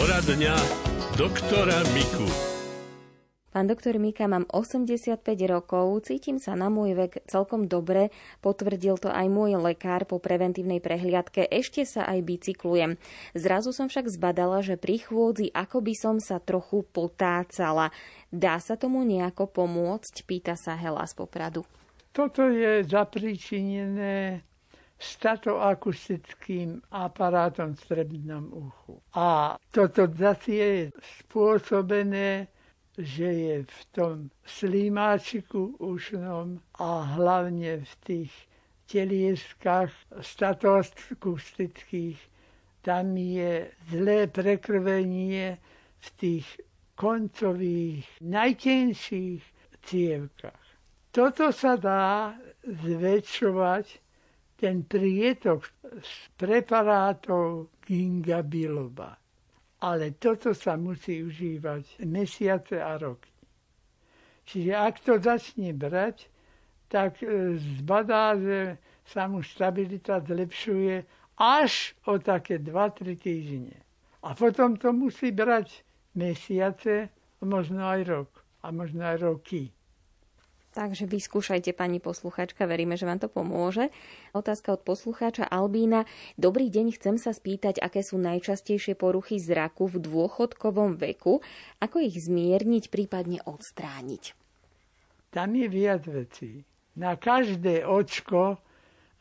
Poradňa doktora Miku. Pán doktor Mika, mám 85 rokov, cítim sa na môj vek celkom dobre, potvrdil to aj môj lekár po preventívnej prehliadke, ešte sa aj bicyklujem. Zrazu som však zbadala, že pri chôdzi ako by som sa trochu potácala. Dá sa tomu nejako pomôcť? Pýta sa Hela z Popradu. Toto je zapríčinené statoakustickým aparátom v strednom uchu. A toto zase je spôsobené že je v tom slímáčiku ušnom a hlavne v tých telieskách statoakustických, tam je zlé prekrvenie v tých koncových, najtenších cievkach. Toto sa dá zväčšovať ten prietok z preparátov ginga biloba. Ale toto sa musí užívať mesiace a roky. Čiže ak to začne brať, tak e, zbadá, že sa mu stabilita zlepšuje až o také 2-3 týždne. A potom to musí brať mesiace, možno aj rok a možno aj roky. Takže vyskúšajte, pani posluchačka, veríme, že vám to pomôže. Otázka od poslucháča Albína. Dobrý deň, chcem sa spýtať, aké sú najčastejšie poruchy zraku v dôchodkovom veku, ako ich zmierniť, prípadne odstrániť. Tam je viac vecí. Na každé očko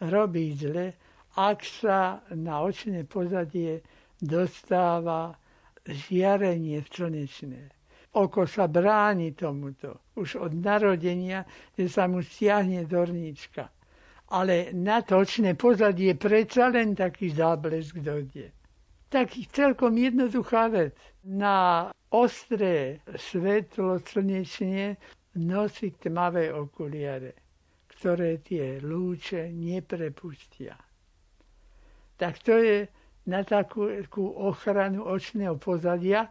robí zle, ak sa na očné pozadie dostáva žiarenie slnečné oko sa bráni tomuto. Už od narodenia, že sa mu stiahne dornička. Ale na točné pozadie predsa len taký záblesk dojde. Taký celkom jednoduchá vec. Na ostré svetlo slnečne nosí tmavé okuliare, ktoré tie lúče neprepustia. Tak to je na takú ochranu očného pozadia,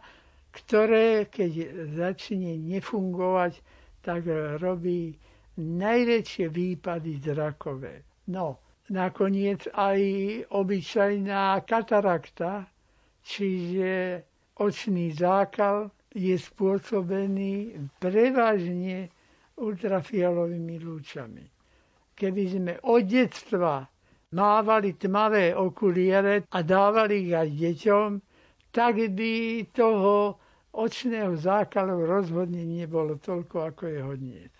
ktoré keď začne nefungovať, tak robí najväčšie výpady zrakové. No, nakoniec aj obyčajná katarakta, čiže očný zákal, je spôsobený prevažne ultrafialovými lúčami. Keby sme od detstva mávali tmavé okuliere a dávali ich aj deťom, tak by toho očného zákalu rozhodne nebolo toľko, ako je hodniec.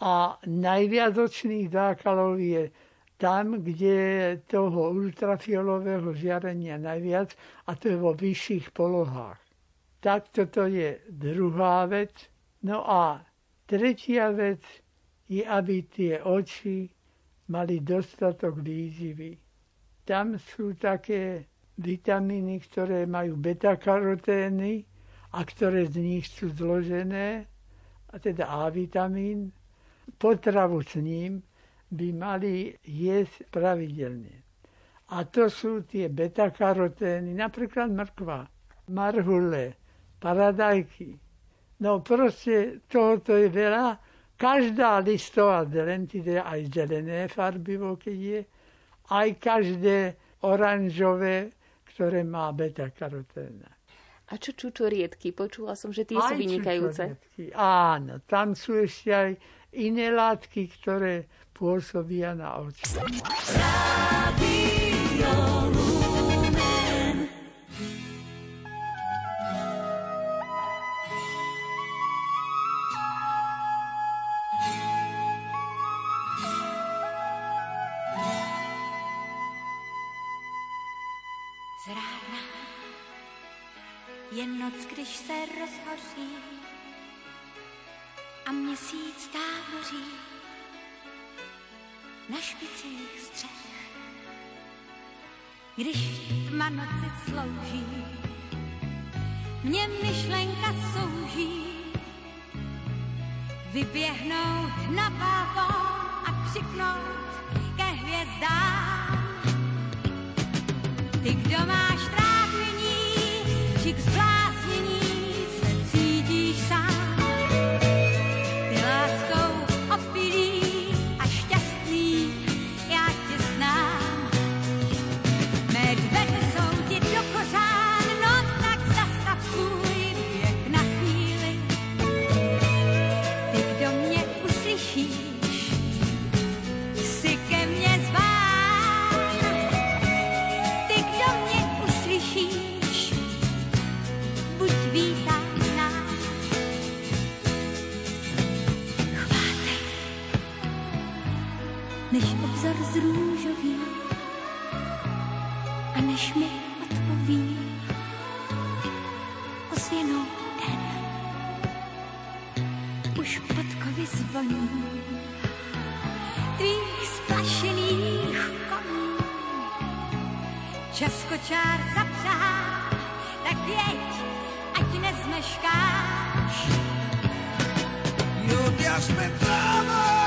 A najviac očných zákalov je tam, kde toho ultrafiolového žiarenia najviac, a to je vo vyšších polohách. Tak toto je druhá vec. No a tretia vec je, aby tie oči mali dostatok výživy. Tam sú také vitamíny, ktoré majú beta-karotény a ktoré z nich sú zložené, a teda A vitamín, potravu s ním by mali jesť pravidelne. A to sú tie beta-karotény, napríklad mrkva, marhule, paradajky. No proste tohoto je veľa. Každá listová zelentide, aj zelené farbivo, keď je, aj každé oranžové ktoré má beta-karoténa. A čo čučoriedky? Počula som, že tie sú vynikajúce. Áno, tam sú ešte aj iné látky, ktoré pôsobia na oči. Když se rozhoří a měsíc táboří na špicích střech. Když tma noci slouží, mě myšlenka souží, vyběhnout na balkón a křiknout ke hvězdám. Ty, kdo máš Podkovy zvoní tvých splašených koní. Čas kočár zapřál, tak jeď, ať nezmeškáš. Io ti aspettavo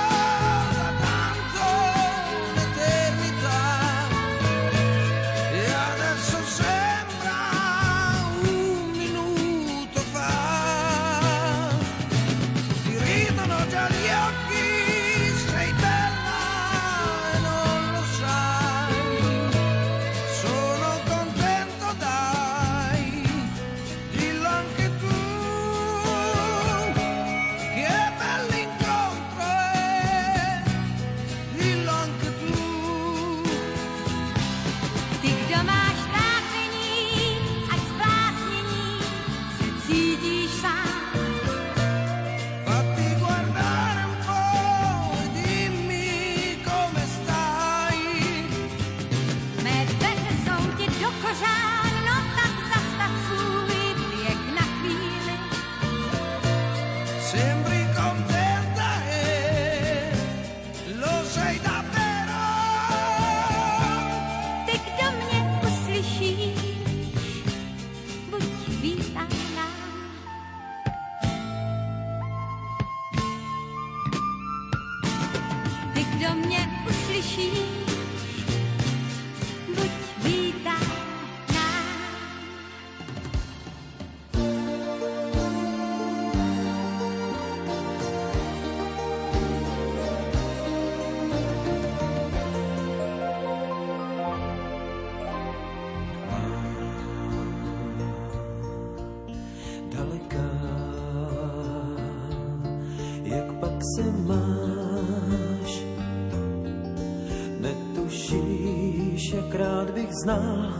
znal,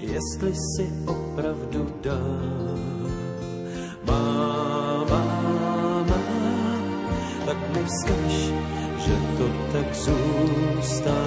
jestli si opravdu dá. Máma, máma, tak mi vzkaž, že to tak zůstává.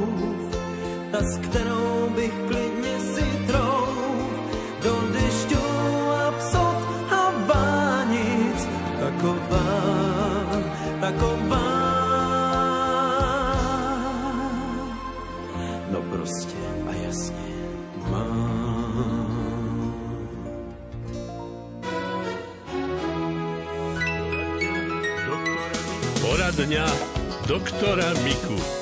s kterou bych klidně si trouf, do dešťu a psot a vánic, taková, taková. Dňa doktora Miku.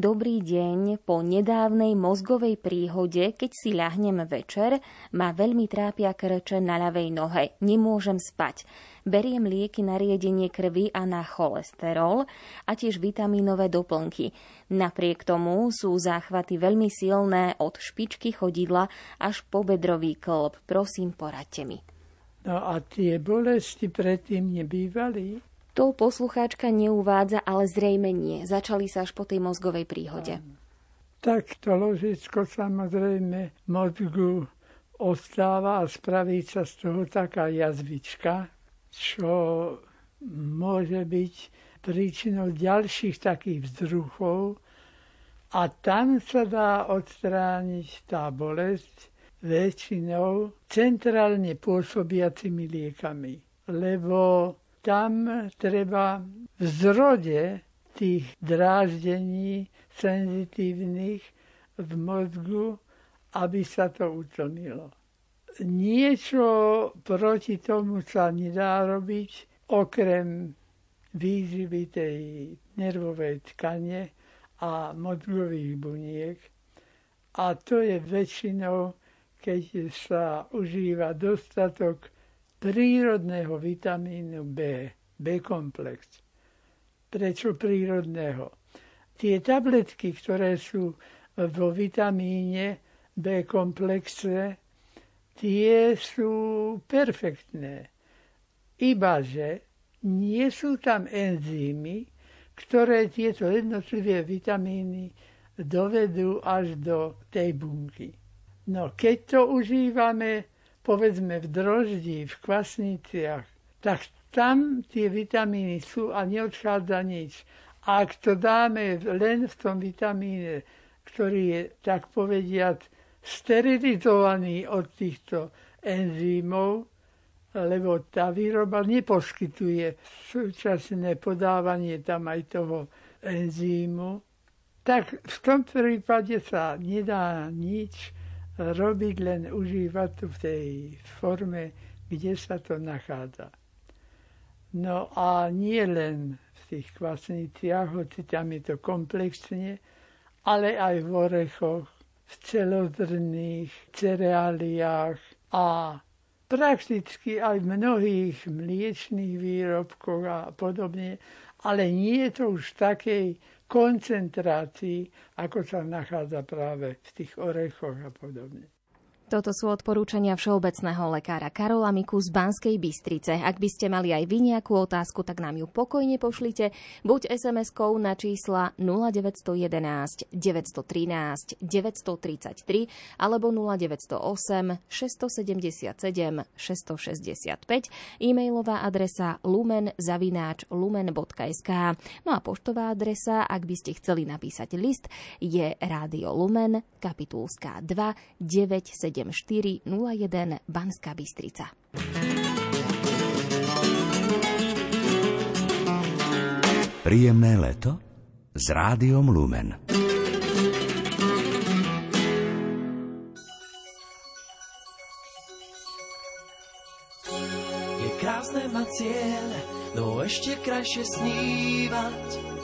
Dobrý deň. Po nedávnej mozgovej príhode, keď si ľahnem večer, ma veľmi trápia krče na ľavej nohe. Nemôžem spať. Beriem lieky na riedenie krvi a na cholesterol a tiež vitamínové doplnky. Napriek tomu sú záchvaty veľmi silné od špičky chodidla až po bedrový klb. Prosím, poradte mi. No a tie bolesti predtým nebývali? To poslucháčka neuvádza, ale zrejme nie. Začali sa až po tej mozgovej príhode. Tak to ložičko samozrejme mozgu ostáva a spraví sa z toho taká jazvička, čo môže byť príčinou ďalších takých vzruchov a tam sa dá odstrániť tá bolesť väčšinou centrálne pôsobiacimi liekami, lebo tam treba v zrode tých dráždení senzitívnych v mozgu, aby sa to utlmilo. Niečo proti tomu sa nedá robiť, okrem výživy tej nervovej tkane a mozgových buniek. A to je väčšinou, keď sa užíva dostatok prírodného vitamínu B, B-komplex. Prečo prírodného? Tie tabletky, ktoré sú vo vitamíne B-komplexe, tie sú perfektné. Ibaže nie sú tam enzymy, ktoré tieto jednotlivé vitamíny dovedú až do tej bunky. No keď to užívame, povedzme v droždi, v kvasniciach, tak tam tie vitamíny sú a neodchádza nič. A ak to dáme len v tom vitamíne, ktorý je, tak povediať, sterilizovaný od týchto enzýmov, lebo tá výroba neposkytuje súčasné podávanie tam aj toho enzýmu, tak v tom prípade sa nedá nič robiť, len užívať to v tej forme, kde sa to nachádza. No a nie len v tých kvasniciach, hoci tam je to komplexne, ale aj v orechoch, v celozrných cereáliách a prakticky aj v mnohých mliečných výrobkoch a podobne, ale nie je to už v takej koncentrácii, ako sa nachádza práve v tých orechoch a podobne. Toto sú odporúčania všeobecného lekára Karola Miku z Banskej Bystrice. Ak by ste mali aj vy nejakú otázku, tak nám ju pokojne pošlite. Buď SMS-kou na čísla 0911 913 933 alebo 0908 677 665 e-mailová adresa lumen zavináč lumen.sk No a poštová adresa, ak by ste chceli napísať list, je Rádio Lumen, kapitulská 2 97 7401 Banská Bystrica. Príjemné leto s rádiom Lumen. Je krásne mať cieľ, no ešte krajšie snívať.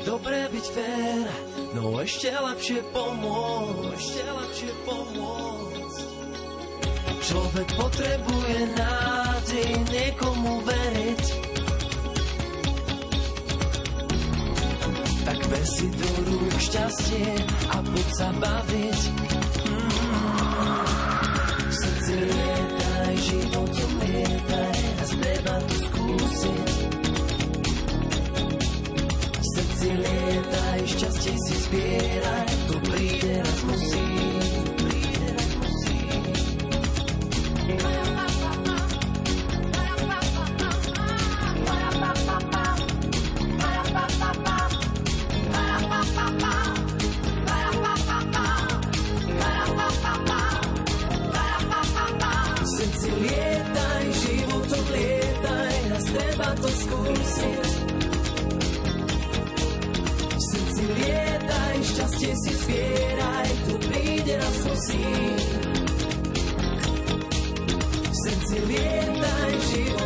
Je dobré byť fér, No ešte lepšie pomôcť, ešte lepšie pomôcť. Človek potrebuje nádej niekomu veriť. Tak ber si do rúk šťastie a buď sa baviť. Mm. V srdci lietaj, životom lietaj a z neba Srdci lietaj, šťastie si zbieraj, to príde raz musí. Srdci lietaj, životom lietaj, a z teba to skúsiť. Šťastie si zbieraj, tu príde raz musí. V srdci lietaj, životom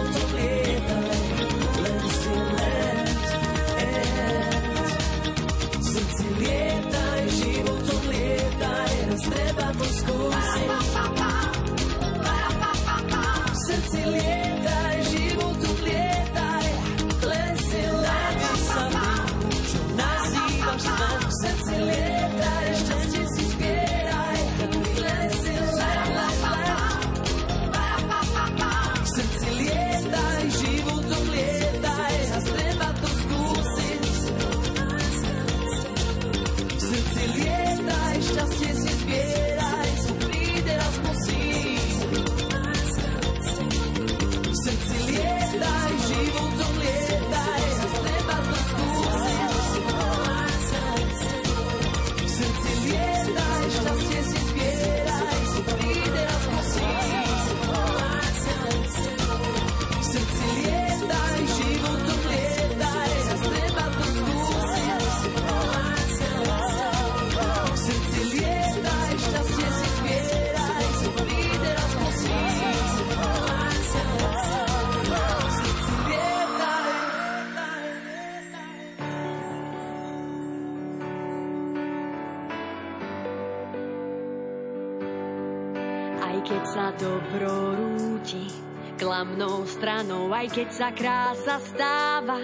aj keď sa krása stáva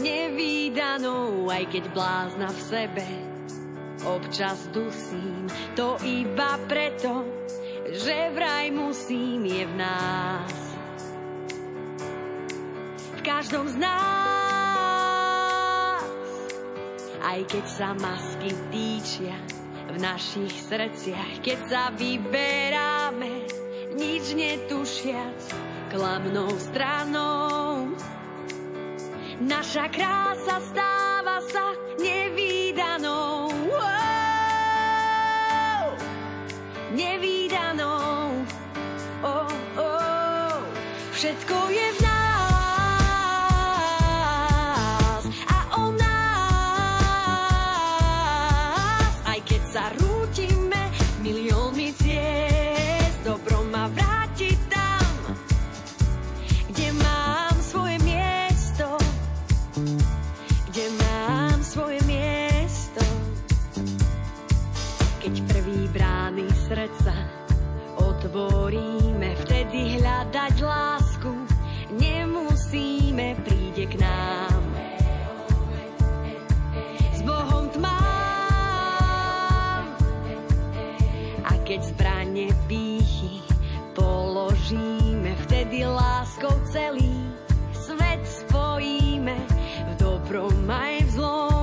nevýdanou, aj keď blázna v sebe občas dusím, to iba preto, že vraj musím je v nás. V každom z nás, aj keď sa masky týčia v našich srdciach, keď sa vyberáme, nič netušiac, klamnou stranou. Naša krása stáva sa nevýdanou. Vtedy hľadať lásku nemusíme, príde k nám. S Bohom tmám a keď zbranie pýchy položíme, vtedy láskou celý svet spojíme v dobrom aj v zlom.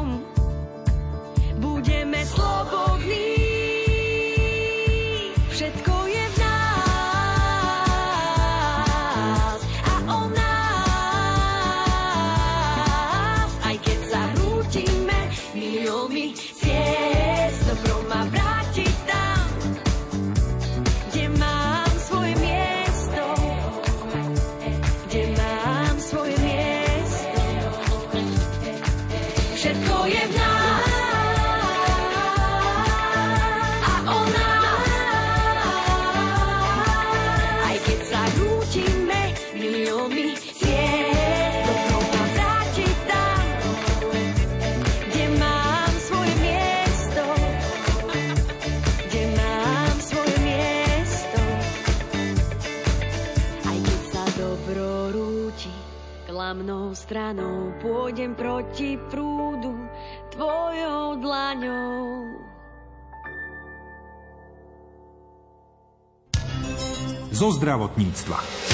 Klamnou stranou pôjdem proti prúdu tvojou dlaňou. zo zdravotníctva.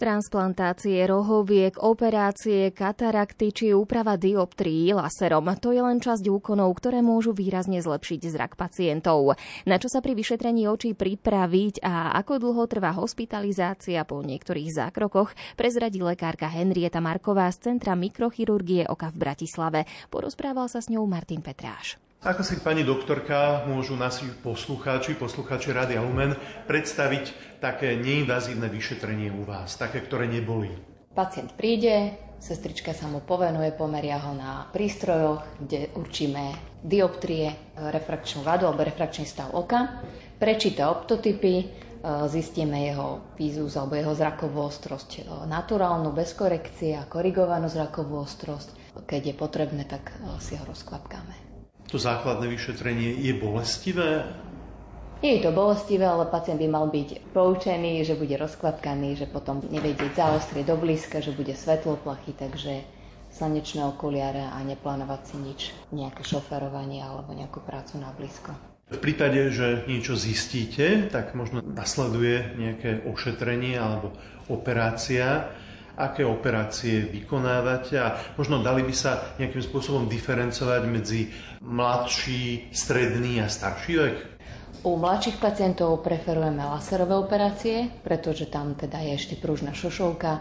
Transplantácie rohoviek, operácie, katarakty či úprava dioptrií laserom. To je len časť úkonov, ktoré môžu výrazne zlepšiť zrak pacientov. Na čo sa pri vyšetrení očí pripraviť a ako dlho trvá hospitalizácia po niektorých zákrokoch, prezradí lekárka Henrieta Marková z Centra mikrochirurgie oka v Bratislave. Porozprával sa s ňou Martin Petráš. Ako si pani doktorka môžu naši poslucháči, poslucháči Rádia Lumen predstaviť také neinvazívne vyšetrenie u vás, také, ktoré neboli? Pacient príde, sestrička sa mu povenuje, pomeria ho na prístrojoch, kde určíme dioptrie, refrakčnú vadu alebo refrakčný stav oka, prečíta optotypy, zistíme jeho vízus alebo jeho zrakovú ostrosť naturálnu, bez korekcie a korigovanú zrakovú ostrosť. Keď je potrebné, tak si ho rozklapkáme. To základné vyšetrenie je bolestivé? Nie je to bolestivé, ale pacient by mal byť poučený, že bude rozklapkaný, že potom nevedieť zaostrieť do blízka, že bude svetloplachy, takže slnečné okuliare a neplánovať si nič, nejaké šoferovanie alebo nejakú prácu na blízko. V prípade, že niečo zistíte, tak možno nasleduje nejaké ošetrenie alebo operácia aké operácie vykonávate a možno dali by sa nejakým spôsobom diferencovať medzi mladší, stredný a starší vek? U mladších pacientov preferujeme laserové operácie, pretože tam teda je ešte pružná šošovka,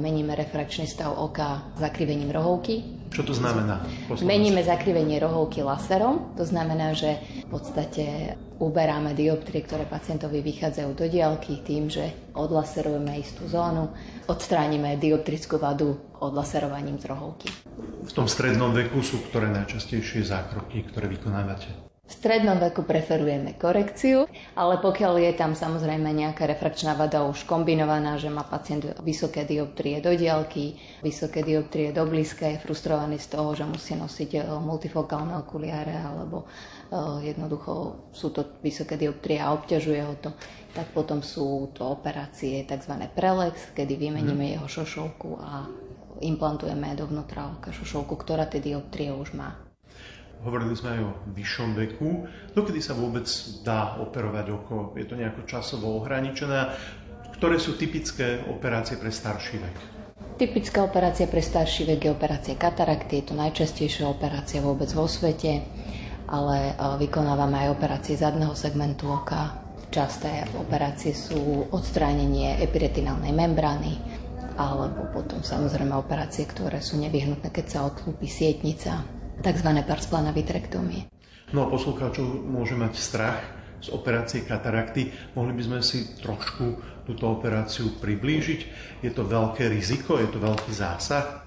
meníme refrakčný stav oka zakrivením rohovky. Čo to znamená? Meníme zakrivenie rohovky laserom, to znamená, že v podstate uberáme dioptrie, ktoré pacientovi vychádzajú do diálky tým, že odlaserujeme istú zónu, odstránime dioptrickú vadu odlaserovaním z rohovky. V tom strednom veku sú ktoré najčastejšie zákroky, ktoré vykonávate? V strednom veku preferujeme korekciu, ale pokiaľ je tam samozrejme nejaká refrakčná vada už kombinovaná, že má pacient vysoké dioptrie do diaľky, vysoké dioptrie do blízka, je frustrovaný z toho, že musí nosiť e, multifokálne okuliare alebo e, jednoducho sú to vysoké dioptrie a obťažuje ho to, tak potom sú to operácie tzv. prelex, kedy vymeníme mm. jeho šošovku a implantujeme dovnútra oka šošovku, ktorá tie dioptrie už má. Hovorili sme aj o vyššom veku. Dokedy sa vôbec dá operovať oko? Je to nejako časovo ohraničené? Ktoré sú typické operácie pre starší vek? Typická operácia pre starší vek je operácia katarakty. Je to najčastejšia operácia vôbec vo svete, ale e, vykonávame aj operácie zadného segmentu oka. Časté operácie sú odstránenie epiretinálnej membrány, alebo potom samozrejme operácie, ktoré sú nevyhnutné, keď sa odlúpi sietnica, tzv. parsplana vitrektomie. No a poslucháčov môže mať strach z operácie katarakty. Mohli by sme si trošku túto operáciu priblížiť? Je to veľké riziko? Je to veľký zásah?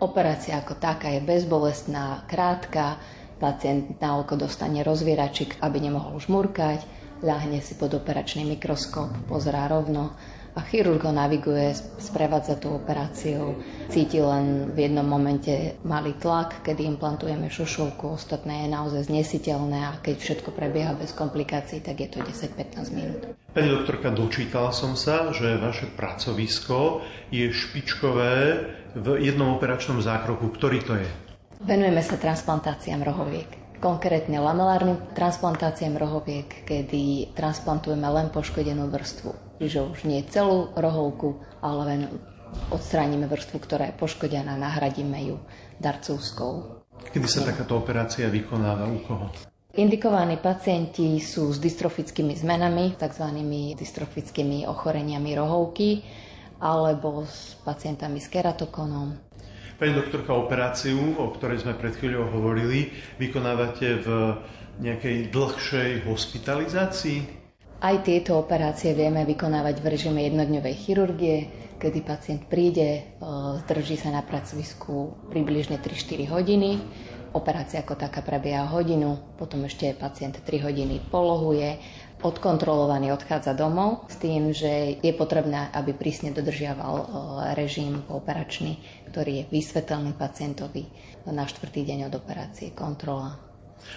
Operácia ako taká je bezbolestná, krátka. Pacient na oko dostane rozvieračik, aby nemohol žmurkať. Ľahne si pod operačný mikroskop, pozerá rovno a chirurg ho naviguje, sprevádza tú operáciu. Cíti len v jednom momente malý tlak, kedy implantujeme šošovku, ostatné je naozaj znesiteľné a keď všetko prebieha bez komplikácií, tak je to 10-15 minút. Pani doktorka, dočítal som sa, že vaše pracovisko je špičkové v jednom operačnom zákroku. Ktorý to je? Venujeme sa transplantáciám rohoviek konkrétne lamelárnym transplantáciám rohoviek, kedy transplantujeme len poškodenú vrstvu. Čiže už nie celú rohovku, ale len odstránime vrstvu, ktorá je poškodená, nahradíme ju darcovskou. Kedy sa takáto operácia vykonáva u koho? Indikovaní pacienti sú s dystrofickými zmenami, tzv. dystrofickými ochoreniami rohovky, alebo s pacientami s keratokonom, Pani doktorka, operáciu, o ktorej sme pred chvíľou hovorili, vykonávate v nejakej dlhšej hospitalizácii? Aj tieto operácie vieme vykonávať v režime jednodňovej chirurgie, kedy pacient príde, e, zdrží sa na pracovisku približne 3-4 hodiny. Operácia ako taká prebieha hodinu, potom ešte pacient 3 hodiny polohuje odkontrolovaný odchádza domov s tým, že je potrebné, aby prísne dodržiaval e, režim operačný, ktorý je vysvetelný pacientovi na štvrtý deň od operácie, kontrola.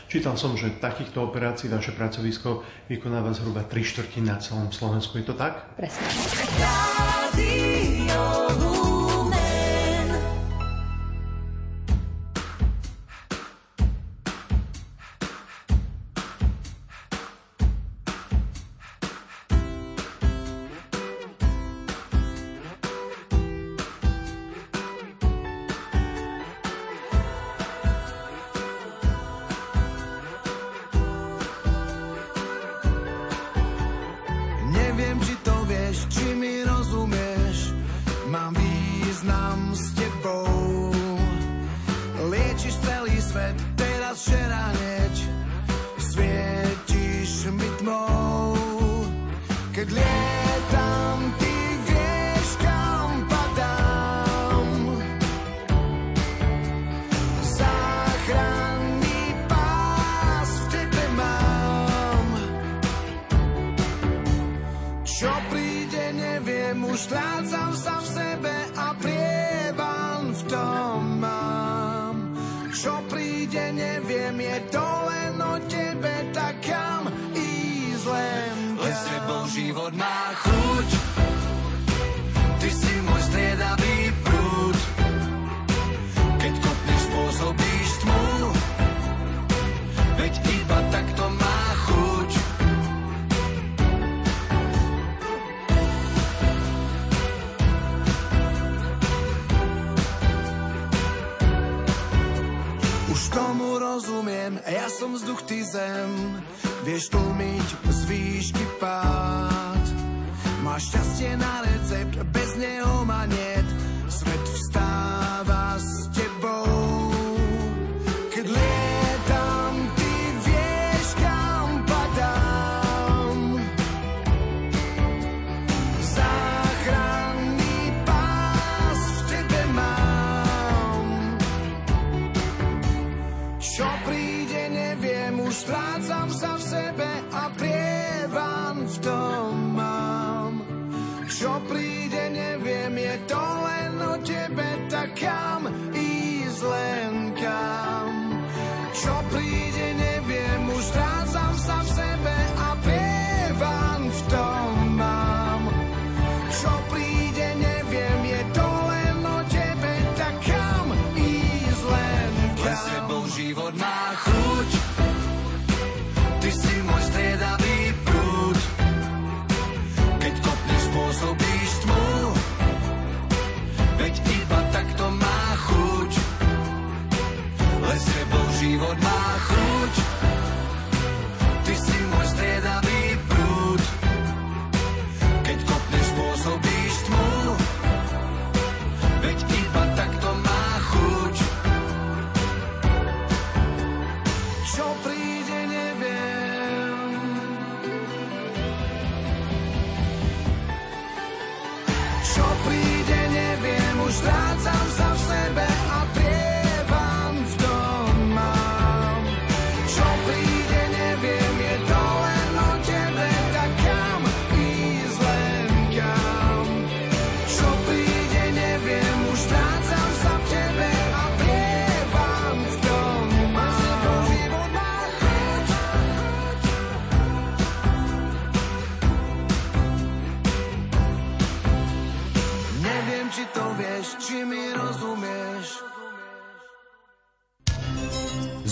Čítal som, že takýchto operácií vaše pracovisko vykonáva zhruba 3 štvrtiny na celom Slovensku. Je to tak? Presne.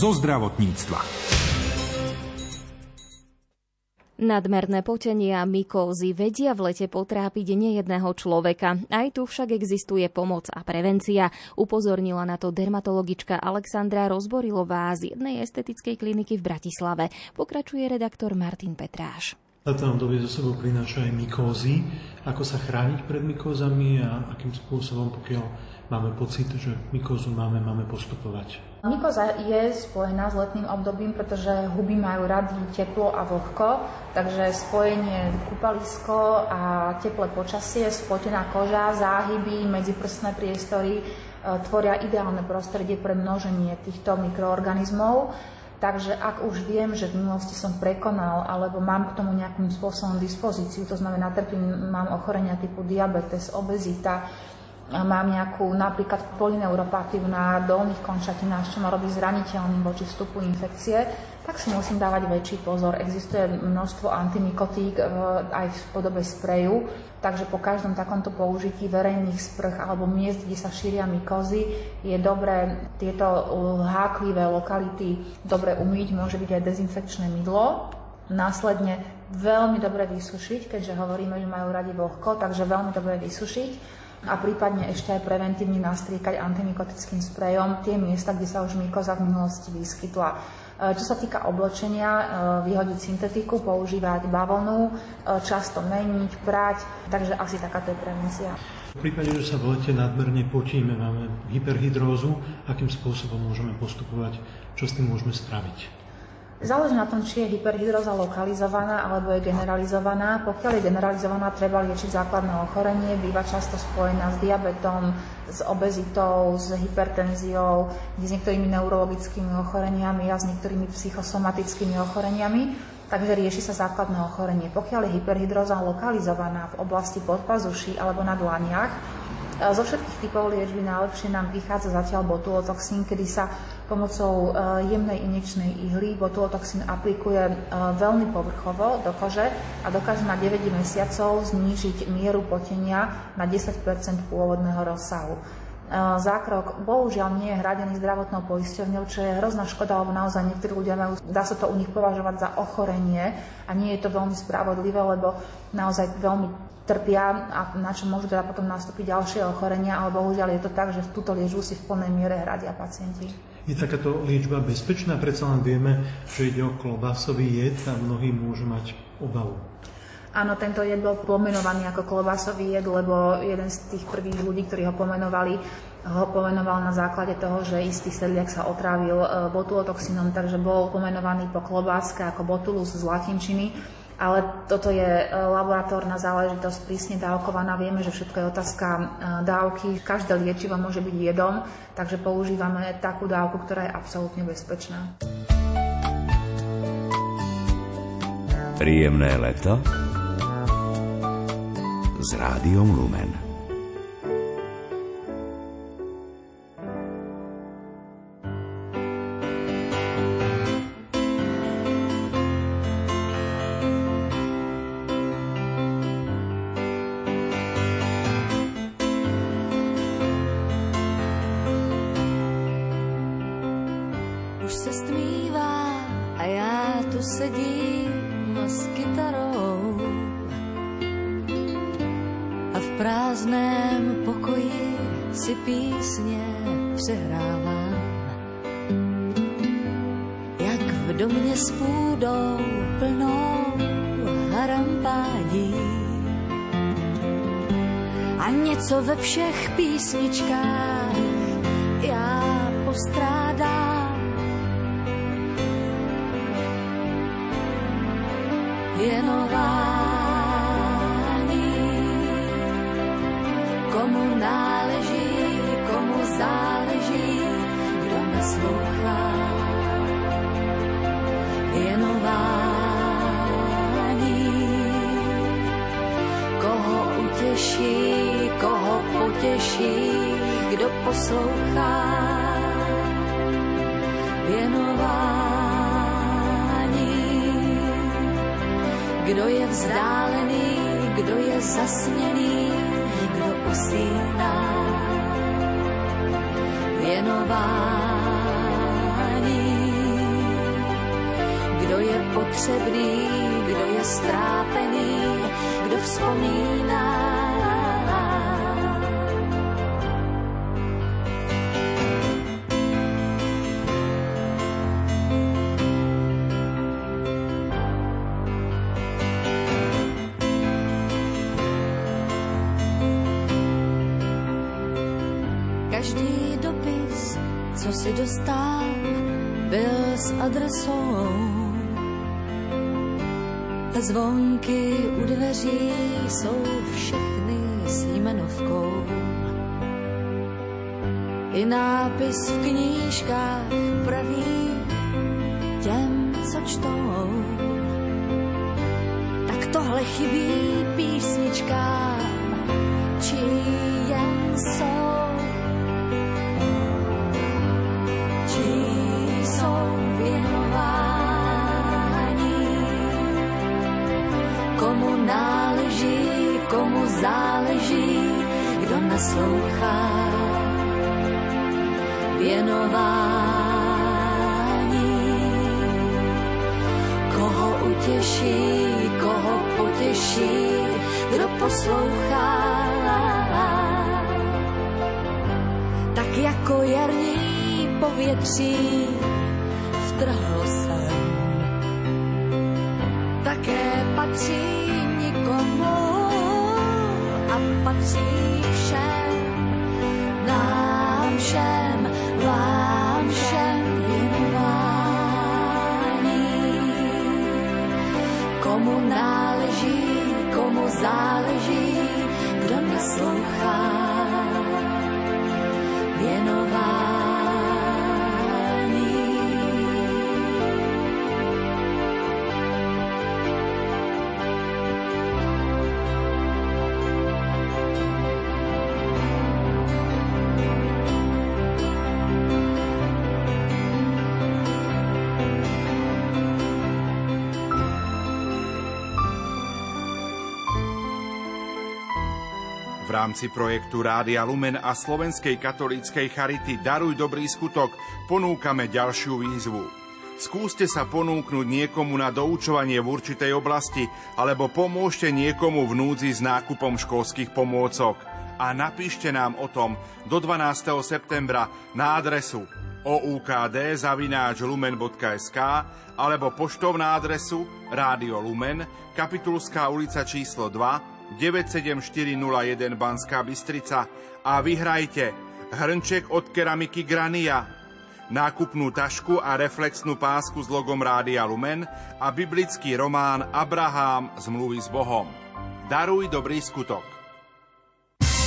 Zo zdravotníctva. Nadmerné potenie a mykózy vedia v lete potrápiť nejedného človeka. Aj tu však existuje pomoc a prevencia. Upozornila na to dermatologička Alexandra Rozborilová z jednej estetickej kliniky v Bratislave. Pokračuje redaktor Martin Petráš. Táto obdobie zo sebou prináša aj mykózy. Ako sa chrániť pred mykózami a akým spôsobom, pokiaľ máme pocit, že mykózu máme, máme postupovať. Mykoza je spojená s letným obdobím, pretože huby majú rady teplo a vlhko, takže spojenie kúpalisko a teplé počasie, spotená koža, záhyby, medziprstné priestory e, tvoria ideálne prostredie pre množenie týchto mikroorganizmov. Takže ak už viem, že v minulosti som prekonal alebo mám k tomu nejakým spôsobom dispozíciu, to znamená, trpím, mám ochorenia typu diabetes, obezita, mám nejakú napríklad polineuropatiu na dolných končatinách, čo ma robí zraniteľným voči vstupu infekcie, tak si musím dávať väčší pozor. Existuje množstvo antimikotík e, aj v podobe spreju, takže po každom takomto použití verejných sprch alebo miest, kde sa šíria mykozy, je dobré tieto e, háklivé lokality dobre umyť, môže byť aj dezinfekčné mydlo, následne veľmi dobre vysušiť, keďže hovoríme, že majú radi vlhko, takže veľmi dobre vysušiť a prípadne ešte aj preventívne nastriekať antimikotickým sprejom tie miesta, kde sa už mykoza v minulosti vyskytla. E, Čo sa týka oblečenia, e, vyhodiť syntetiku, používať bavlnu, e, často meniť, prať, takže asi takáto je prevencia. V prípade, že sa v lete nadmerne potíme, máme hyperhydrózu, akým spôsobom môžeme postupovať, čo s tým môžeme spraviť? Záleží na tom, či je hyperhydroza lokalizovaná alebo je generalizovaná. Pokiaľ je generalizovaná, treba liečiť základné ochorenie, býva často spojená s diabetom, s obezitou, s hypertenziou, s niektorými neurologickými ochoreniami a s niektorými psychosomatickými ochoreniami. Takže rieši sa základné ochorenie. Pokiaľ je hyperhydroza lokalizovaná v oblasti podpazuší alebo na dlaniach, zo všetkých typov liečby najlepšie nám vychádza zatiaľ botulotoxín, kedy sa pomocou e, jemnej injekčnej ihly botulotoxín aplikuje e, veľmi povrchovo do kože a dokáže na 9 mesiacov znížiť mieru potenia na 10% pôvodného rozsahu. E, zákrok bohužiaľ nie je hradený zdravotnou poisťovňou, čo je hrozná škoda, lebo naozaj niektorí ľudia majú, dá sa to u nich považovať za ochorenie a nie je to veľmi spravodlivé, lebo naozaj veľmi trpia a na čo môžu teda potom nastúpiť ďalšie ochorenia, ale bohužiaľ je to tak, že v túto liečbu si v plnej miere hradia pacienti. Je takáto liečba bezpečná? Predsa len vieme, že ide o klobásový jed a mnohí môžu mať obavu. Áno, tento jed bol pomenovaný ako klobásový jed, lebo jeden z tých prvých ľudí, ktorí ho pomenovali, ho pomenoval na základe toho, že istý sedliak sa otrávil e, botulotoxinom, takže bol pomenovaný po klobáske ako botulus z latinčiny ale toto je e, laboratórna záležitosť, prísne dávkovaná. Vieme, že všetko je otázka e, dávky. Každé liečivo môže byť jedom, takže používame takú dávku, ktorá je absolútne bezpečná. Príjemné leto s Rádiom Lumen. písničkách já si písně přehrávám. Jak v domě s půdou plnou harampádí. A něco ve všech písničkách potěší, kdo poslouchá věnování. Kdo je vzdálený, kdo je zasněný, kdo usíná věnování. Kdo je potřebný, kdo je strápený, kdo vzpomíná adresou. Zvonky u dveří jsou všechny s jmenovkou. I nápis v knížkách praví těm, co čtou. Tak tohle chybí písničkám, Koho utěší, koho potěší, kdo poslouchá. Tak jako jarní povětří vtrhlo sem. Také patří nikomu a patří všem, nám všem, vám všem záleží, kdo naslouchá věnování. V rámci projektu Rádia Lumen a Slovenskej katolíckej charity Daruj dobrý skutok ponúkame ďalšiu výzvu. Skúste sa ponúknuť niekomu na doučovanie v určitej oblasti alebo pomôžte niekomu v núdzi s nákupom školských pomôcok a napíšte nám o tom do 12. septembra na adresu oukd.lumen.sk alebo poštovná adresu Rádio Lumen, Kapitulská ulica číslo 2, 97401 Banská Bystrica a vyhrajte hrnček od keramiky Grania, nákupnú tašku a reflexnú pásku s logom Rádia Lumen a biblický román Abraham zmluvy s Bohom. Daruj dobrý skutok.